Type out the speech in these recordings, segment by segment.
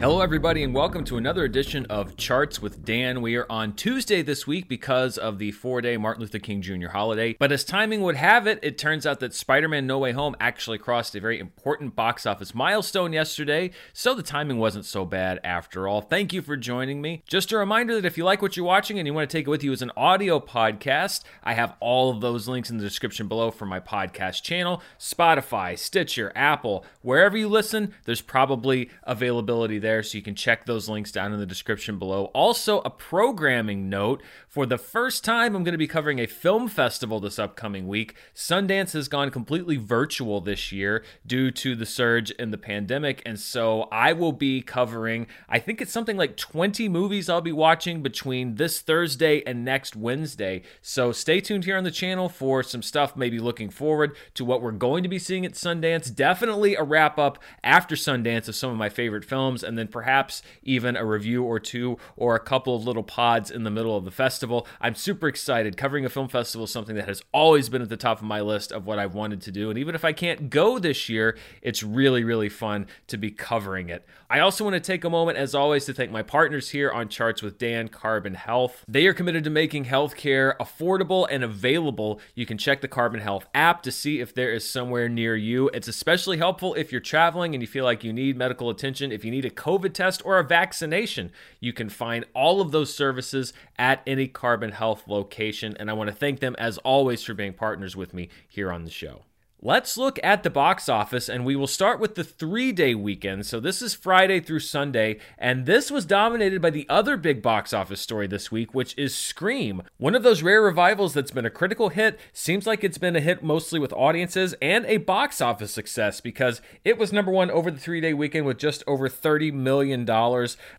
Hello, everybody, and welcome to another edition of Charts with Dan. We are on Tuesday this week because of the four day Martin Luther King Jr. holiday. But as timing would have it, it turns out that Spider Man No Way Home actually crossed a very important box office milestone yesterday, so the timing wasn't so bad after all. Thank you for joining me. Just a reminder that if you like what you're watching and you want to take it with you as an audio podcast, I have all of those links in the description below for my podcast channel Spotify, Stitcher, Apple, wherever you listen, there's probably availability there there, so you can check those links down in the description below. Also, a programming note for the first time, I'm going to be covering a film festival this upcoming week. Sundance has gone completely virtual this year due to the surge in the pandemic, and so I will be covering, I think it's something like 20 movies I'll be watching between this Thursday and next Wednesday. So stay tuned here on the channel for some stuff, maybe looking forward to what we're going to be seeing at Sundance. Definitely a wrap up after Sundance of some of my favorite films, and then perhaps even a review or two or a couple of little pods in the middle of the festival. I'm super excited. Covering a film festival is something that has always been at the top of my list of what I've wanted to do. And even if I can't go this year, it's really, really fun to be covering it. I also want to take a moment, as always, to thank my partners here on Charts with Dan Carbon Health. They are committed to making healthcare affordable and available. You can check the Carbon Health app to see if there is somewhere near you. It's especially helpful if you're traveling and you feel like you need medical attention. If you need a COVID test or a vaccination, you can find all of those services at any Carbon Health location. And I want to thank them, as always, for being partners with me here on the show. Let's look at the box office, and we will start with the three day weekend. So, this is Friday through Sunday, and this was dominated by the other big box office story this week, which is Scream. One of those rare revivals that's been a critical hit, seems like it's been a hit mostly with audiences, and a box office success because it was number one over the three day weekend with just over $30 million.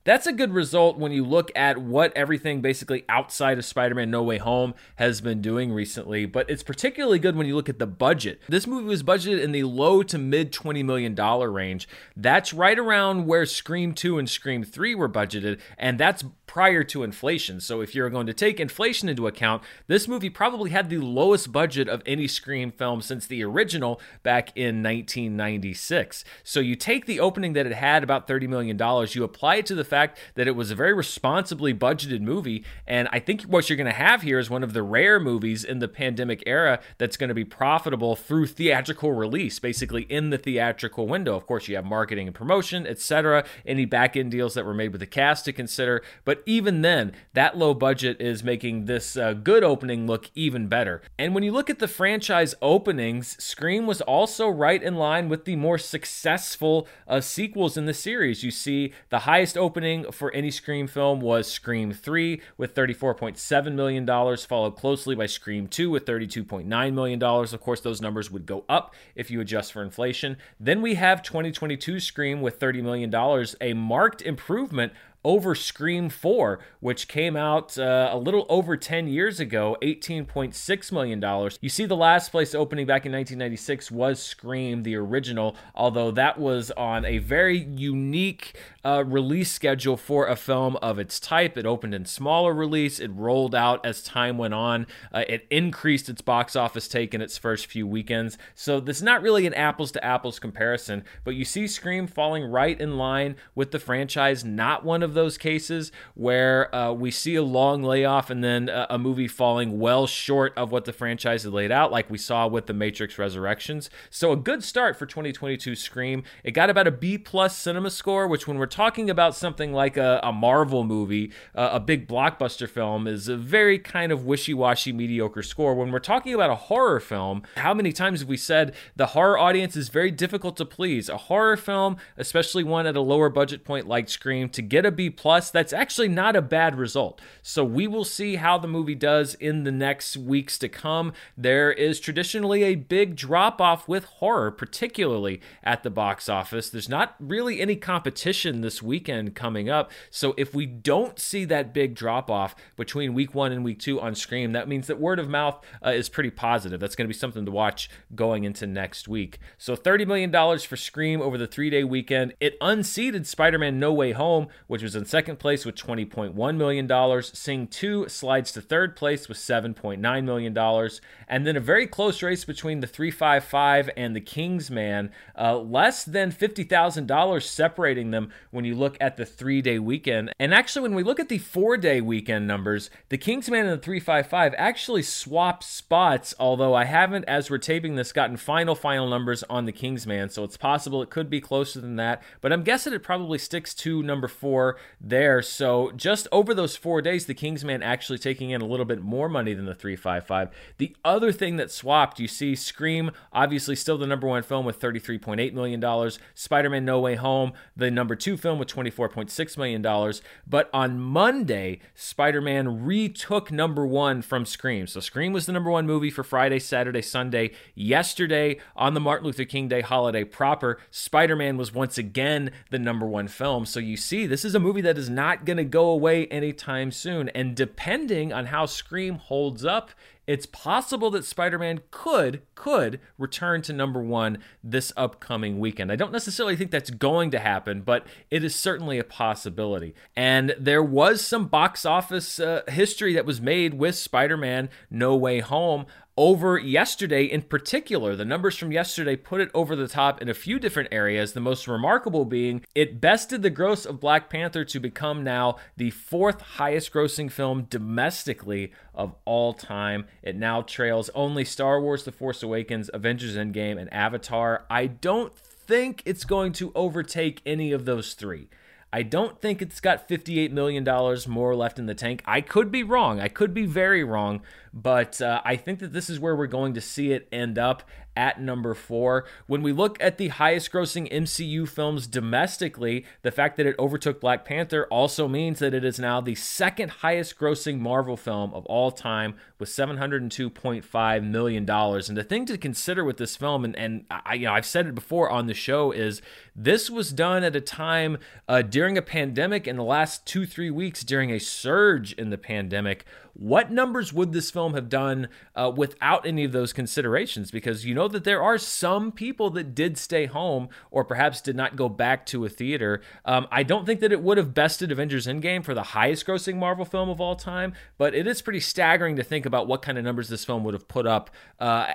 That's a good result when you look at what everything basically outside of Spider Man No Way Home has been doing recently, but it's particularly good when you look at the budget. This movie was budgeted in the low to mid $20 million range. That's right around where Scream 2 and Scream 3 were budgeted, and that's prior to inflation. So if you're going to take inflation into account, this movie probably had the lowest budget of any Scream film since the original back in 1996. So you take the opening that it had about $30 million, you apply it to the fact that it was a very responsibly budgeted movie, and I think what you're going to have here is one of the rare movies in the pandemic era that's going to be profitable through theatrical release, basically in the theatrical window. Of course, you have marketing and promotion, etc., any back end deals that were made with the cast to consider, but even then, that low budget is making this uh, good opening look even better. And when you look at the franchise openings, Scream was also right in line with the more successful uh, sequels in the series. You see, the highest opening for any Scream film was Scream 3 with $34.7 million, followed closely by Scream 2 with $32.9 million. Of course, those numbers would go up if you adjust for inflation. Then we have 2022 Scream with $30 million, a marked improvement over Scream 4, which came out uh, a little over 10 years ago, $18.6 million. You see, the last place opening back in 1996 was Scream, the original, although that was on a very unique uh, release schedule for a film of its type. It opened in smaller release, it rolled out as time went on, uh, it increased its box office take in its first few weekends. So, this is not really an apples to apples comparison, but you see Scream falling right in line with the franchise, not one of of those cases where uh, we see a long layoff and then a, a, movie falling well short of what the franchise had laid out, like we saw with The Matrix Resurrections. So a good start for 2022 Scream. It got about a B plus cinema score, which when we're talking about something like a, a Marvel movie, uh, a big blockbuster film, is a very kind of wishy-washy, mediocre score. When we're talking about a horror film, how many times have we said the horror audience is very difficult to please? A horror film, especially one at a lower budget point like Scream, to get a B plus, that's actually not a bad result. So we will see how the movie does in the next weeks to come. There is traditionally a big drop off with horror, particularly at the box office. There's not really any competition this weekend coming up. So if we don't see that big drop off between week one and week two on Scream, that means that word of mouth uh, is pretty positive. That's going to be something to watch going into next week. So $30 million for Scream over the three day weekend. It unseated Spider Man No Way Home, which was is in second place with $20.1 million. Sing 2 slides to third place with $7.9 million. And then a very close race between the 355 and the Kingsman, uh, less than $50,000 separating them when you look at the three day weekend. And actually, when we look at the four day weekend numbers, the Kingsman and the 355 actually swap spots, although I haven't, as we're taping this, gotten final, final numbers on the Kingsman. So it's possible it could be closer than that. But I'm guessing it probably sticks to number four there. So just over those four days, the Kingsman actually taking in a little bit more money than the 355. The other thing that swapped, you see Scream, obviously still the number one film with $33.8 million. Spider Man No Way Home, the number two film with $24.6 million. But on Monday, Spider Man retook number one from Scream. So Scream was the number one movie for Friday, Saturday, Sunday. Yesterday, on the Martin Luther King Day holiday proper, Spider Man was once again the number one film. So you see, this is a movie that is not going to go away anytime soon. And depending on how Scream holds up, it's possible that Spider-Man could could return to number 1 this upcoming weekend. I don't necessarily think that's going to happen, but it is certainly a possibility. And there was some box office uh, history that was made with Spider-Man No Way Home over yesterday in particular. The numbers from yesterday put it over the top in a few different areas. The most remarkable being it bested the gross of Black Panther to become now the fourth highest grossing film domestically of all time. It now trails only Star Wars The Force Awakens, Avengers Endgame, and Avatar. I don't think it's going to overtake any of those three. I don't think it's got $58 million more left in the tank. I could be wrong. I could be very wrong, but uh, I think that this is where we're going to see it end up at number four. When we look at the highest grossing MCU films domestically, the fact that it overtook Black Panther also means that it is now the second highest grossing Marvel film of all time with $702.5 million. And the thing to consider with this film, and, and I, you know, I've said it before on the show, is this was done at a time uh, during a pandemic in the last two, three weeks during a surge in the pandemic what numbers would this film have done uh, without any of those considerations? Because you know that there are some people that did stay home or perhaps did not go back to a theater. Um, I don't think that it would have bested Avengers Endgame for the highest grossing Marvel film of all time, but it is pretty staggering to think about what kind of numbers this film would have put up uh,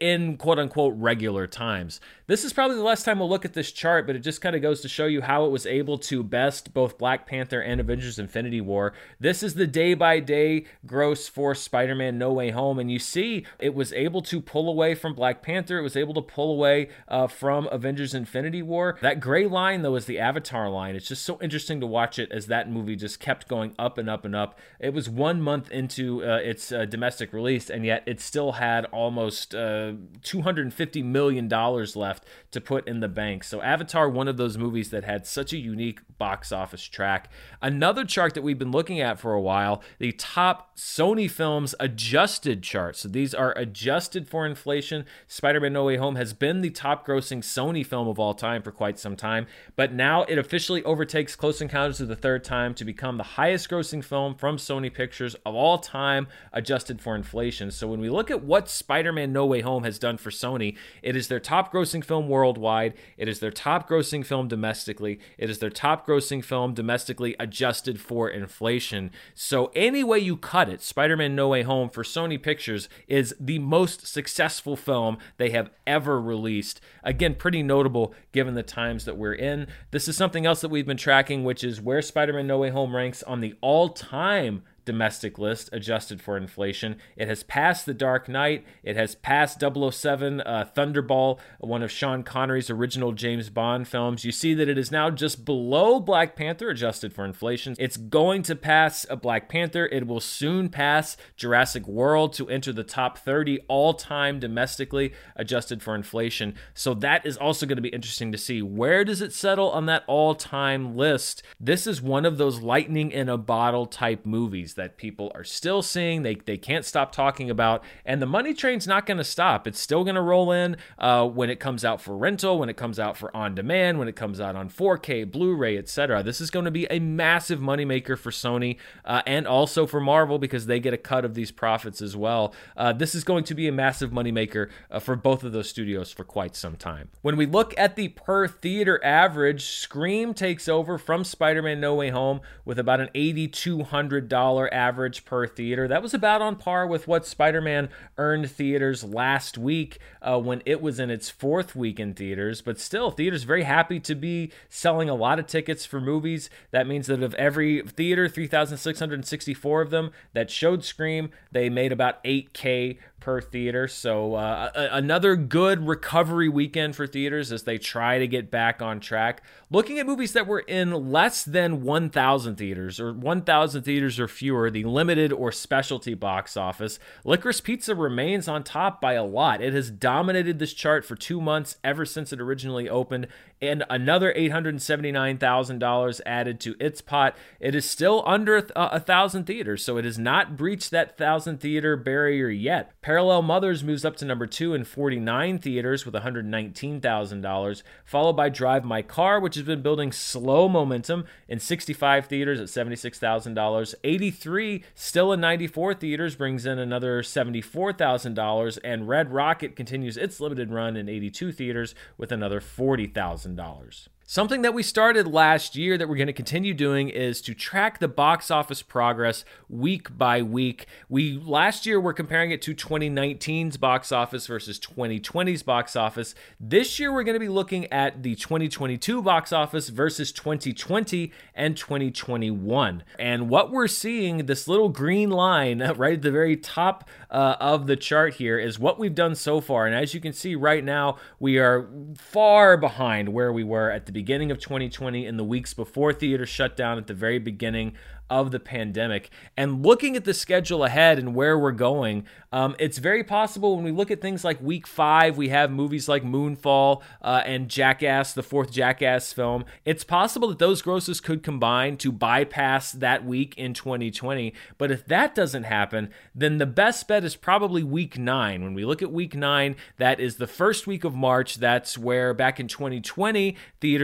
in quote unquote regular times. This is probably the last time we'll look at this chart, but it just kind of goes to show you how it was able to best both Black Panther and Avengers Infinity War. This is the day by day gross for Spider Man No Way Home, and you see it was able to pull away from Black Panther, it was able to pull away uh, from Avengers Infinity War. That gray line, though, is the Avatar line. It's just so interesting to watch it as that movie just kept going up and up and up. It was one month into uh, its uh, domestic release, and yet it still had almost uh, $250 million left left to put in the bank. So Avatar, one of those movies that had such a unique box office track. Another chart that we've been looking at for a while, the top Sony films adjusted chart. So these are adjusted for inflation. Spider-Man No Way Home has been the top grossing Sony film of all time for quite some time, but now it officially overtakes Close Encounters of the Third Time to become the highest grossing film from Sony Pictures of all time adjusted for inflation. So when we look at what Spider-Man No Way Home has done for Sony, it is their top grossing film worldwide. It is their top grossing film domestically. It is their top grossing film domestically adjusted for inflation. So, any way you cut it, Spider Man No Way Home for Sony Pictures is the most successful film they have ever released. Again, pretty notable given the times that we're in. This is something else that we've been tracking, which is where Spider Man No Way Home ranks on the all time domestic list adjusted for inflation. It has passed The Dark Knight. It has passed 007 uh, Thunderball, one of Sean Connery's original James Bond films. You see that it is now just below Black Panther adjusted for inflation. It's going to pass a Black Panther. It will soon pass Jurassic World to enter the top 30 all time domestically adjusted for inflation. So that is also going to be interesting to see. Where does it settle on that all time list? This is one of those lightning in a bottle type movies that people are still seeing, they, they can't stop talking about, and the money train's not going to stop. It's still going to roll in uh, when it comes out for rental, when it comes out for on demand, when it comes out on 4K, Blu ray, etc. This is going to be a massive moneymaker for Sony uh, and also for Marvel because they get a cut of these profits as well. Uh, this is going to be a massive moneymaker uh, for both of those studios for quite some time. When we look at the per theater average, Scream takes over from Spider Man No Way Home with about an $8,200 average per theater. That was about on par with what Spider Man earned theaters last week uh, when it was in its fourth week in theaters. But still, theaters very happy to be selling a lot of tickets for movies. That means that of every theater, 3,664 of them that showed Scream, they made about 8K per theater. So uh, a- another good recovery weekend for theaters as they try to get back on track. Looking at movies that were in less than 1,000 theaters or 1,000 theaters or fewer, the limited or specialty box office, Licorice Pizza remains on top by a lot. It has dominated this chart for two months ever since it originally opened, and another $879,000 added to its pot. It is still under a, thousand theaters, so it has not breached that thousand theater barrier yet. Parallel Mothers moves up to number two in 49 theaters with $119,000, followed by Drive My Car, which has been building slow momentum in 65 theaters at $76,000. 83, still in 94 theaters, brings in another $74,000, and Red Rocket continues its limited run in 82 theaters with another $40,000. Dollars. Something that we started last year that we're going to continue doing is to track the box office progress week by week. We last year we're comparing it to 2019's box office versus 2020's box office. This year we're going to be looking at the 2022 box office versus 2020 and 2021. And what we're seeing, this little green line right at the very top uh, of the chart here, is what we've done so far. And as you can see right now, we are far behind where we were at the beginning of 2020 in the weeks before theater shut down at the very beginning of the pandemic. And looking at the schedule ahead and where we're going, um, it's very possible when we look at things like week five, we have movies like Moonfall uh, and Jackass, the fourth Jackass film. It's possible that those grosses could combine to bypass that week in 2020. But if that doesn't happen, then the best bet is probably week nine. When we look at week nine, that is the first week of March. That's where back in 2020,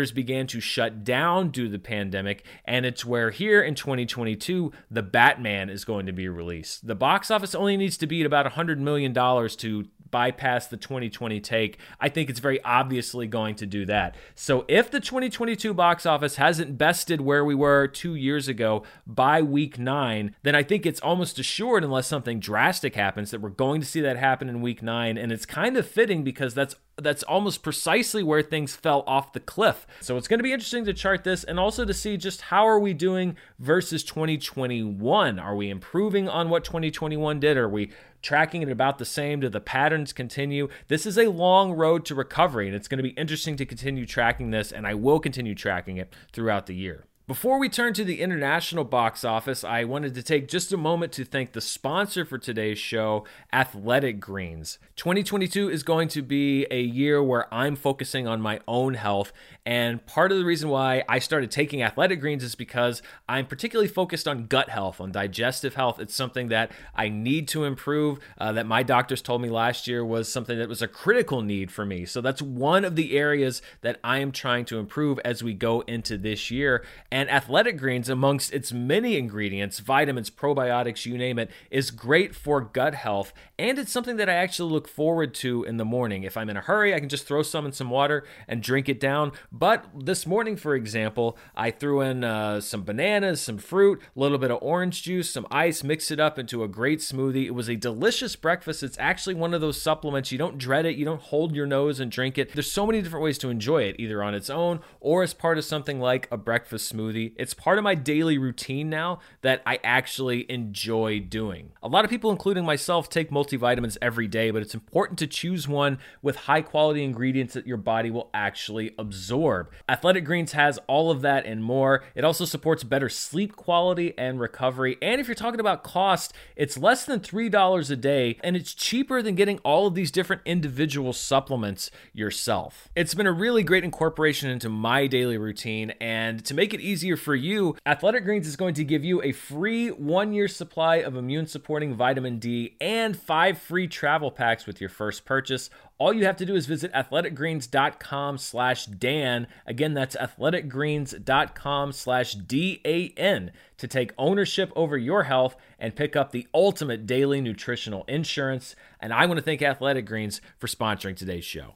theaters began to shut down due to the pandemic. And it's where here in 2022, The Batman is going to be released. The box office only needs to be at about $100 million to bypass the 2020 take. I think it's very obviously going to do that. So if the 2022 box office hasn't bested where we were two years ago by week nine, then I think it's almost assured, unless something drastic happens, that we're going to see that happen in week nine. And it's kind of fitting because that's that's almost precisely where things fell off the cliff. So it's going to be interesting to chart this and also to see just how are we doing versus 2021. Are we improving on what 2021 did? Are we tracking it about the same? Do the patterns continue? This is a long road to recovery and it's going to be interesting to continue tracking this and I will continue tracking it throughout the year. Before we turn to the international box office, I wanted to take just a moment to thank the sponsor for today's show, Athletic Greens. 2022 is going to be a year where I'm focusing on my own health, and part of the reason why I started taking Athletic Greens is because I'm particularly focused on gut health, on digestive health. It's something that I need to improve, uh, that my doctors told me last year was something that was a critical need for me. So that's one of the areas that I am trying to improve as we go into this year and Athletic Greens, amongst its many ingredients, vitamins, probiotics, you name it, is great for gut health. And it's something that I actually look forward to in the morning. If I'm in a hurry, I can just throw some in some water and drink it down. But this morning, for example, I threw in uh, some bananas, some fruit, a little bit of orange juice, some ice, mixed it up into a great smoothie. It was a delicious breakfast. It's actually one of those supplements. You don't dread it, you don't hold your nose and drink it. There's so many different ways to enjoy it, either on its own or as part of something like a breakfast smoothie smoothie. It's part of my daily routine now that I actually enjoy doing. A lot of people, including myself, take multivitamins every day, but it's important to choose one with high quality ingredients that your body will actually absorb. Athletic Greens has all of that and more. It also supports better sleep quality and recovery. And if you're talking about cost, it's less than $3 a day and it's cheaper than getting all of these different individual supplements yourself. It's been a really great incorporation into my daily routine, and to make it easy easier for you, Athletic Greens is going to give you a free one year supply of immune supporting vitamin D and five free travel packs with your first purchase. All you have to do is visit athleticgreens.com slash Dan. Again, that's athleticgreens.com slash D-A-N to take ownership over your health and pick up the ultimate daily nutritional insurance. And I want to thank Athletic Greens for sponsoring today's show.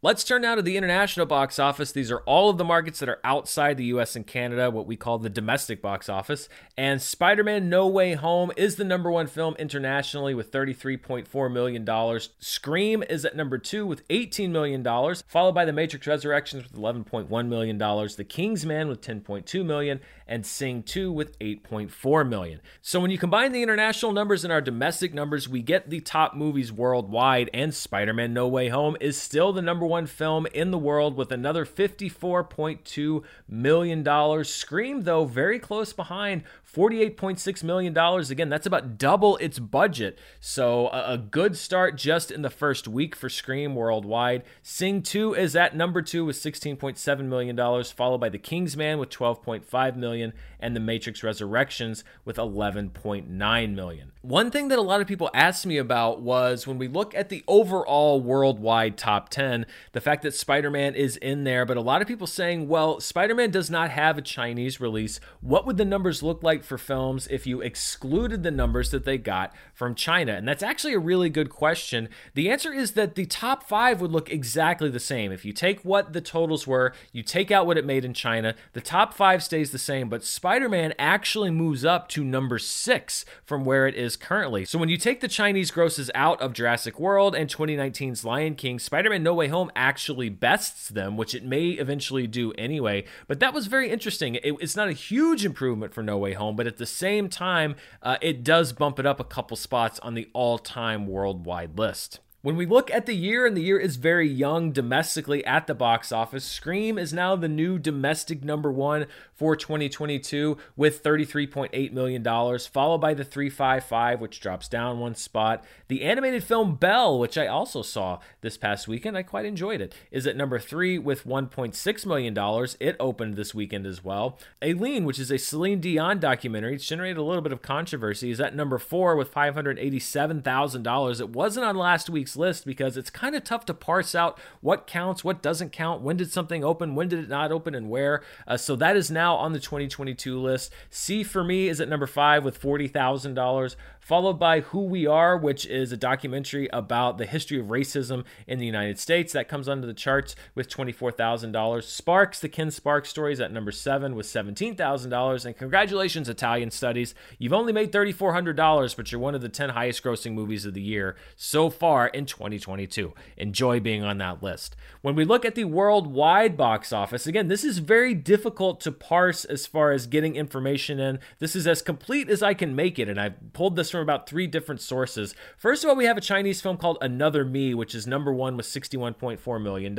Let's turn now to the international box office. These are all of the markets that are outside the US and Canada, what we call the domestic box office. And Spider Man No Way Home is the number one film internationally with $33.4 million. Scream is at number two with $18 million, followed by The Matrix Resurrections with $11.1 million, The Kingsman with 10.2 million, and Sing 2 with 8.4 million. So when you combine the international numbers and our domestic numbers, we get the top movies worldwide, and Spider Man No Way Home is still the number one film in the world with another $54.2 million. Scream, though, very close behind $48.6 million. Again, that's about double its budget. So, a, a, good start just in the first week for Scream worldwide. Sing 2 is at number two with $16.7 million, followed by The Kingsman with 12.5 million, and The Matrix Resurrections with 11.9 million. One thing that a lot of people asked me about was when we look at the overall worldwide top 10, the fact that Spider Man is in there, but a lot of people saying, well, Spider Man does not have a Chinese release. What would the numbers look like for films if you excluded the numbers that they got from China? And that's actually a really good question. The answer is that the top five would look exactly the same. If you take what the totals were, you take out what it made in China, the top five stays the same, but Spider Man actually moves up to number six from where it is currently. So when you take the Chinese grosses out of Jurassic World and 2019's Lion King, Spider Man No Way Home actually bests them, which it may eventually do anyway. But that was very interesting. It, it's not a huge improvement for No Way Home, but at the same time, uh, it does bump it up a couple spots on the all time worldwide list. When we look at the year, and the year is very young domestically at the box office, Scream is now the new domestic number one for 2022 with $33.8 million, followed by the 355, which drops down one spot. The animated film Belle, which I also saw this past weekend, I quite enjoyed it, is at number three with $1.6 million. It opened this weekend as well. Aline, which is a Celine Dion documentary, it's generated a little bit of controversy, is at number four with $587,000. It wasn't on last week's list because it's kind of tough to parse out what counts, what doesn't count, when did something open, when did it not open, and where. Uh, so that is now on the 2022 list. See for Me is at number five with $40,000 followed by Who We Are, which is a documentary about the history of racism in the United States. That comes under the charts with $24,000. Sparks, the Ken Sparks story, is at number seven with $17,000. And congratulations, Italian Studies. You've only made $3,400, but you're one of the 10 highest grossing movies of the year so far in 2022. Enjoy being on that list. When we look at the worldwide box office, again, this is very difficult to parse as far as getting information in. This is as complete as I can make it, and I've pulled this from from about three different sources. First of all, we have a Chinese film called Another Me, which is number one with $61.4 million.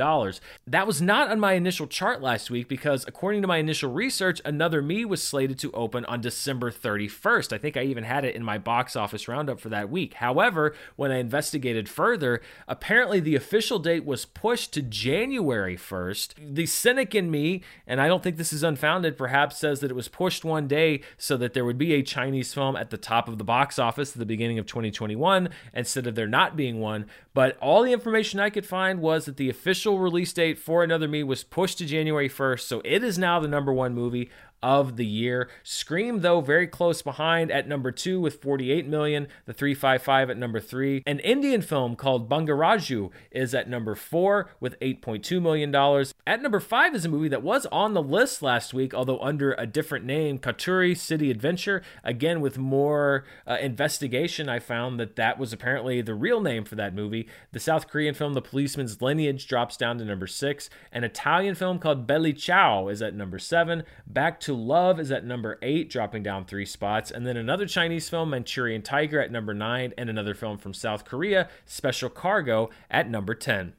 That was not on my initial chart last week because, according to my initial research, Another Me was slated to open on December 31st. I think I even had it in my box office roundup for that week. However, when I investigated further, apparently the official date was pushed to January 1st. The cynic in me, and I don't think this is unfounded, perhaps says that it was pushed one day so that there would be a Chinese film at the top of the box office at the beginning of 2021 instead of there not being one. But all the information I could find was that the official release date for Another Me was pushed to January 1st. So it is now the number one movie of the year. Scream, though, very close behind at number two with 48 million. The 355 at number three. An Indian film called Bangaraju is at number four with 8.2 million dollars. At number five is a movie that was on the list last week, although under a different name, Katuri City Adventure. Again, with more uh, investigation, I found that that was apparently the real name for that movie. The South Korean film The Policeman's Lineage drops down to number six. An Italian film called Belli Ciao is at number seven. Back to to Love is at number eight, dropping down three spots. And then another Chinese film, Manchurian Tiger, at number nine, and another film from South Korea, Special Cargo, at number 10.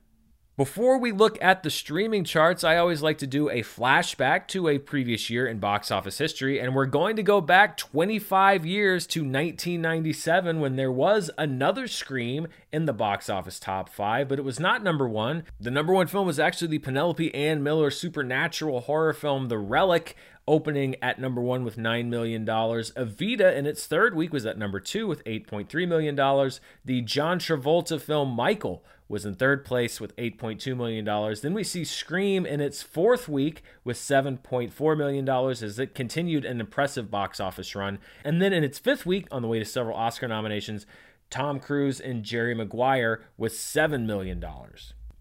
Before we look at the streaming charts, I always like to do a flashback to a previous year in box office history, and we're going to go back 25 years to 1997 when there was another Scream in the box office top five, but it was not number one. The number one film was actually the Penelope Ann Miller supernatural horror film, The Relic opening at number one with $9 million. Evita in its third week was at number two with $8.3 million. The John Travolta film Michael was in third place with $8.2 million. Then we see Scream in its fourth week with $7.4 million as it continued an impressive box office run. And then in its fifth week, on the way to several Oscar nominations, Tom Cruise and Jerry Maguire with $7 million.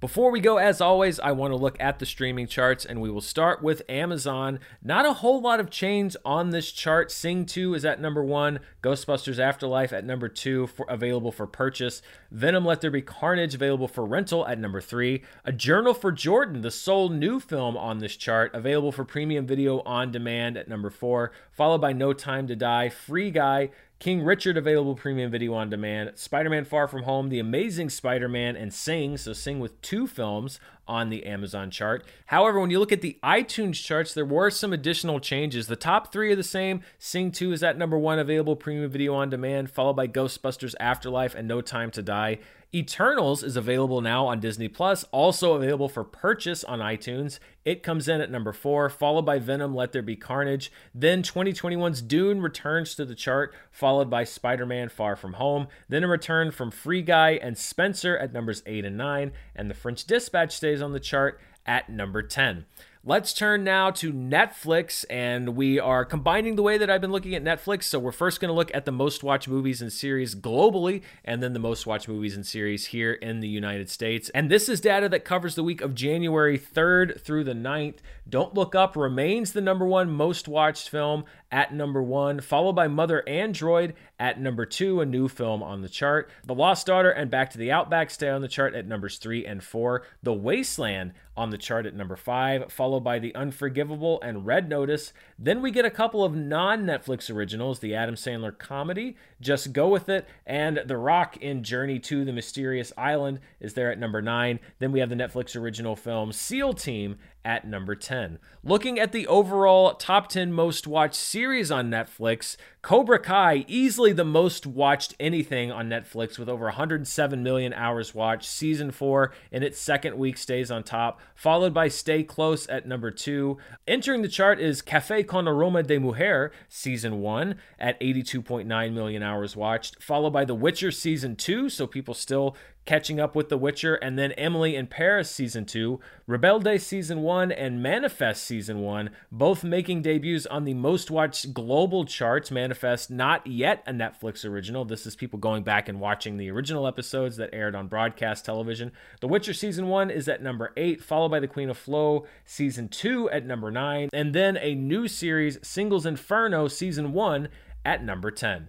Before we go, as always, I want to look at the streaming charts, and we will start with Amazon. Not a whole lot of change on this chart. Sing 2 is at number one, Ghostbusters Afterlife at number two, for, available for purchase. Venom Let There Be Carnage available for rental at number three. A Journal for Jordan, the sole new film on this chart, available for premium video on demand at number four, followed by No Time to Die, Free Guy, King Richard available premium video on demand, Spider Man Far From Home, The Amazing Spider Man, and Sing. So, Sing with two films on the Amazon chart. However, when you look at the iTunes charts, there were some additional changes. The top three are the same. Sing 2 is at number one, available premium video on demand, followed by Ghostbusters Afterlife and No Time to Die. Eternals is available now on Disney Plus, also available for purchase on iTunes. It comes in at number four, followed by Venom Let There Be Carnage. Then 2021's Dune returns to the chart, followed by Spider Man Far From Home. Then a return from Free Guy and Spencer at numbers eight and nine. And The French Dispatch stays on the chart at number 10. Let's turn now to Netflix, and we are combining the way that I've been looking at Netflix. So, we're first going to look at the most watched movies and series globally, and then the most watched movies and series here in the United States. And this is data that covers the week of January 3rd through the 9th. Don't Look Up remains the number one most watched film at number one, followed by Mother Android at number two, a new film on the chart. The Lost Daughter and Back to the Outback stay on the chart at numbers three and four. The Wasteland on the chart at number five, followed by The Unforgivable and Red Notice. Then we get a couple of non Netflix originals the Adam Sandler comedy, Just Go With It, and The Rock in Journey to the Mysterious Island is there at number nine. Then we have the Netflix original film SEAL Team at number 10. Looking at the overall top 10 most watched series on Netflix, Cobra Kai, easily the most watched anything on Netflix with over 107 million hours watched. Season 4 in its second week stays on top, followed by Stay Close at number 2. Entering the chart is Café con Aroma de Mujer, Season 1 at 82.9 million hours watched, followed by The Witcher Season 2, so people still catching up with The Witcher, and then Emily in Paris season 2, Rebelde season 1, and Manifest season 1, both making debuts on the most watched global charts. Manifest not yet a Netflix original. This is people going back and watching the original episodes that aired on broadcast television. The Witcher season 1 is at number 8, followed by The Queen of Flow season 2 at number 9, and then a new series, Singles Inferno season 1 at number 10.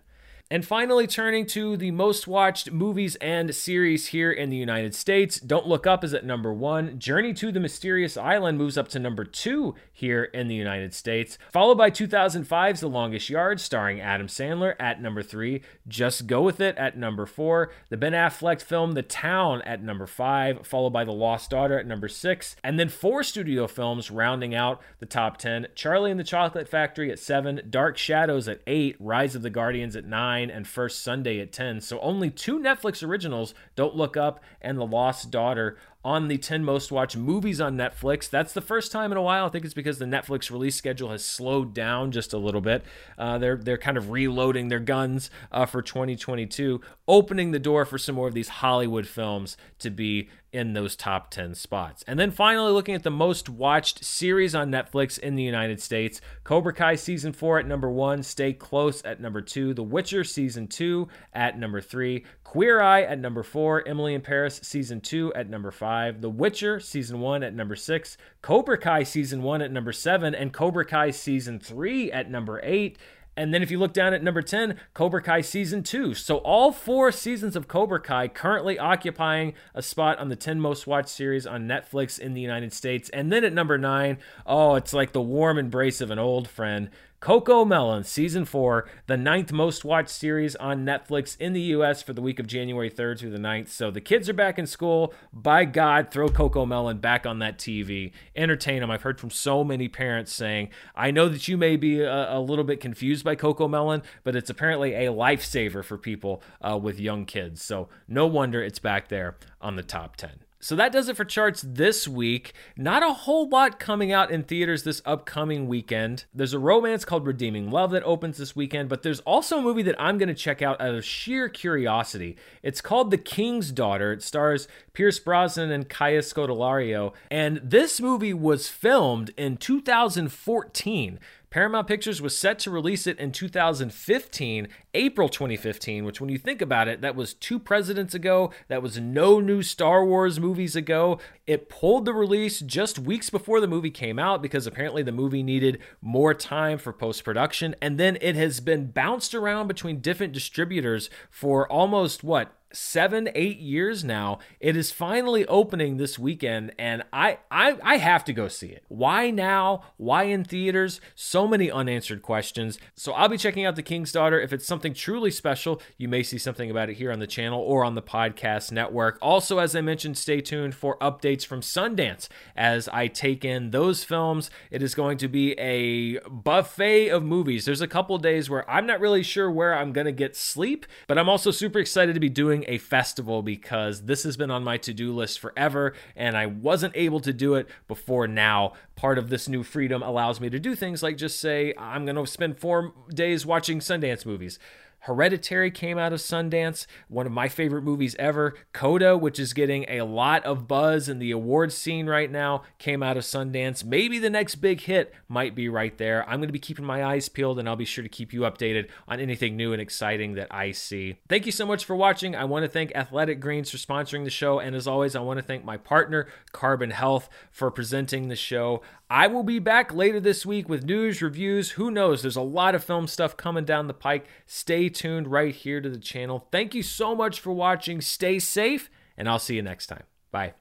And finally, turning to the most watched movies and series here in the United States, Don't Look Up is at number one. Journey to the Mysterious Island moves up to number two here in the United States, followed by 2005's The Longest Yard, starring Adam Sandler at number three. Just Go With It at number four. The Ben Affleck film The Town at number five, followed by The Lost Daughter at number six. And then four studio films rounding out the top 10 Charlie and the Chocolate Factory at seven, Dark Shadows at eight, Rise of the Guardians at nine 9 and First Sunday at 10. So only two Netflix originals, Don't Look Up and The Lost Daughter, on the 10 most watched movies on Netflix. That's the first time in a while. I think it's because the Netflix release schedule has slowed down just a little bit. Uh, they're they're kind of reloading their guns uh, for 2022, opening the door for some more of these Hollywood films to be in those top 10 spots. And then finally, looking at the most watched series on Netflix in the United States Cobra Kai season 4 at number 1, Stay Close at number 2, The Witcher season 2 at number 3, Queer Eye at number 4, Emily in Paris season 2 at number 5. The Witcher season one at number six. Cobra Kai season one at number seven. And Cobra Kai season three at number eight. And then if you look down at number 10, Cobra Kai season 2. So all four seasons of Cobra Kai currently occupying a spot on the 10 most watched series on Netflix in the United States. And then at number 9, oh, it's like the warm embrace of an old friend. CoComelon, season four, the ninth most watched series on Netflix in the US for the week of January 3rd through the 9th. So the kids are back in school. By God, throw CoComelon back on that TV. Entertain them. I've heard from so many parents saying, I know that you may be a, a little bit confused by CoComelon, but it's apparently a lifesaver for people uh, with young kids. So no wonder it's back there on the top 10. So that does it for charts this week. Not a whole lot coming out in theaters this upcoming weekend. There's a romance called Redeeming Love that opens this weekend, but there's also a movie that I'm going to check out out of sheer curiosity. It's called The King's Daughter. It stars Pierce Brosnan and Kaya Scodelario, and this movie was filmed in 2014. Paramount Pictures was set to release it in 2015, April 2015, which, when you think about it, that was two presidents ago. That was no new Star Wars movies ago. It pulled the release just weeks before the movie came out because apparently the movie needed more time for post production. And then it has been bounced around between different distributors for almost what? Seven, eight years now. It is finally opening this weekend, and I, I I have to go see it. Why now? Why in theaters? So many unanswered questions. So I'll be checking out The King's Daughter. If it's something truly special, you may see something about it here on the channel or on the podcast network. Also, as I mentioned, stay tuned for updates from Sundance as I take in those films. It is going to be a buffet of movies. There's a couple days where I'm not really sure where I'm gonna get sleep, but I'm also super excited to be doing doing a festival because this has been on my to do list forever and I wasn't able to do it before now. Part of this new freedom allows me to do things like just say, I'm going to spend four days watching Sundance movies. Hereditary came out of Sundance, one of my favorite movies ever. Coda, which is getting a lot of buzz in the awards scene right now, came out of Sundance. Maybe the next big hit might be right there. I'm going to be keeping my eyes peeled and I'll be sure to keep you updated on anything new and exciting that I see. Thank you so much for watching. I want to thank Athletic Greens for sponsoring the show. And as always, I want to thank my partner, Carbon Health, for presenting the show. I will be back later this week with news, reviews. Who knows? There's a lot of film stuff coming down the pike. Stay tuned right here to the channel. Thank you so much for watching. Stay safe, and I'll see you next time. Bye.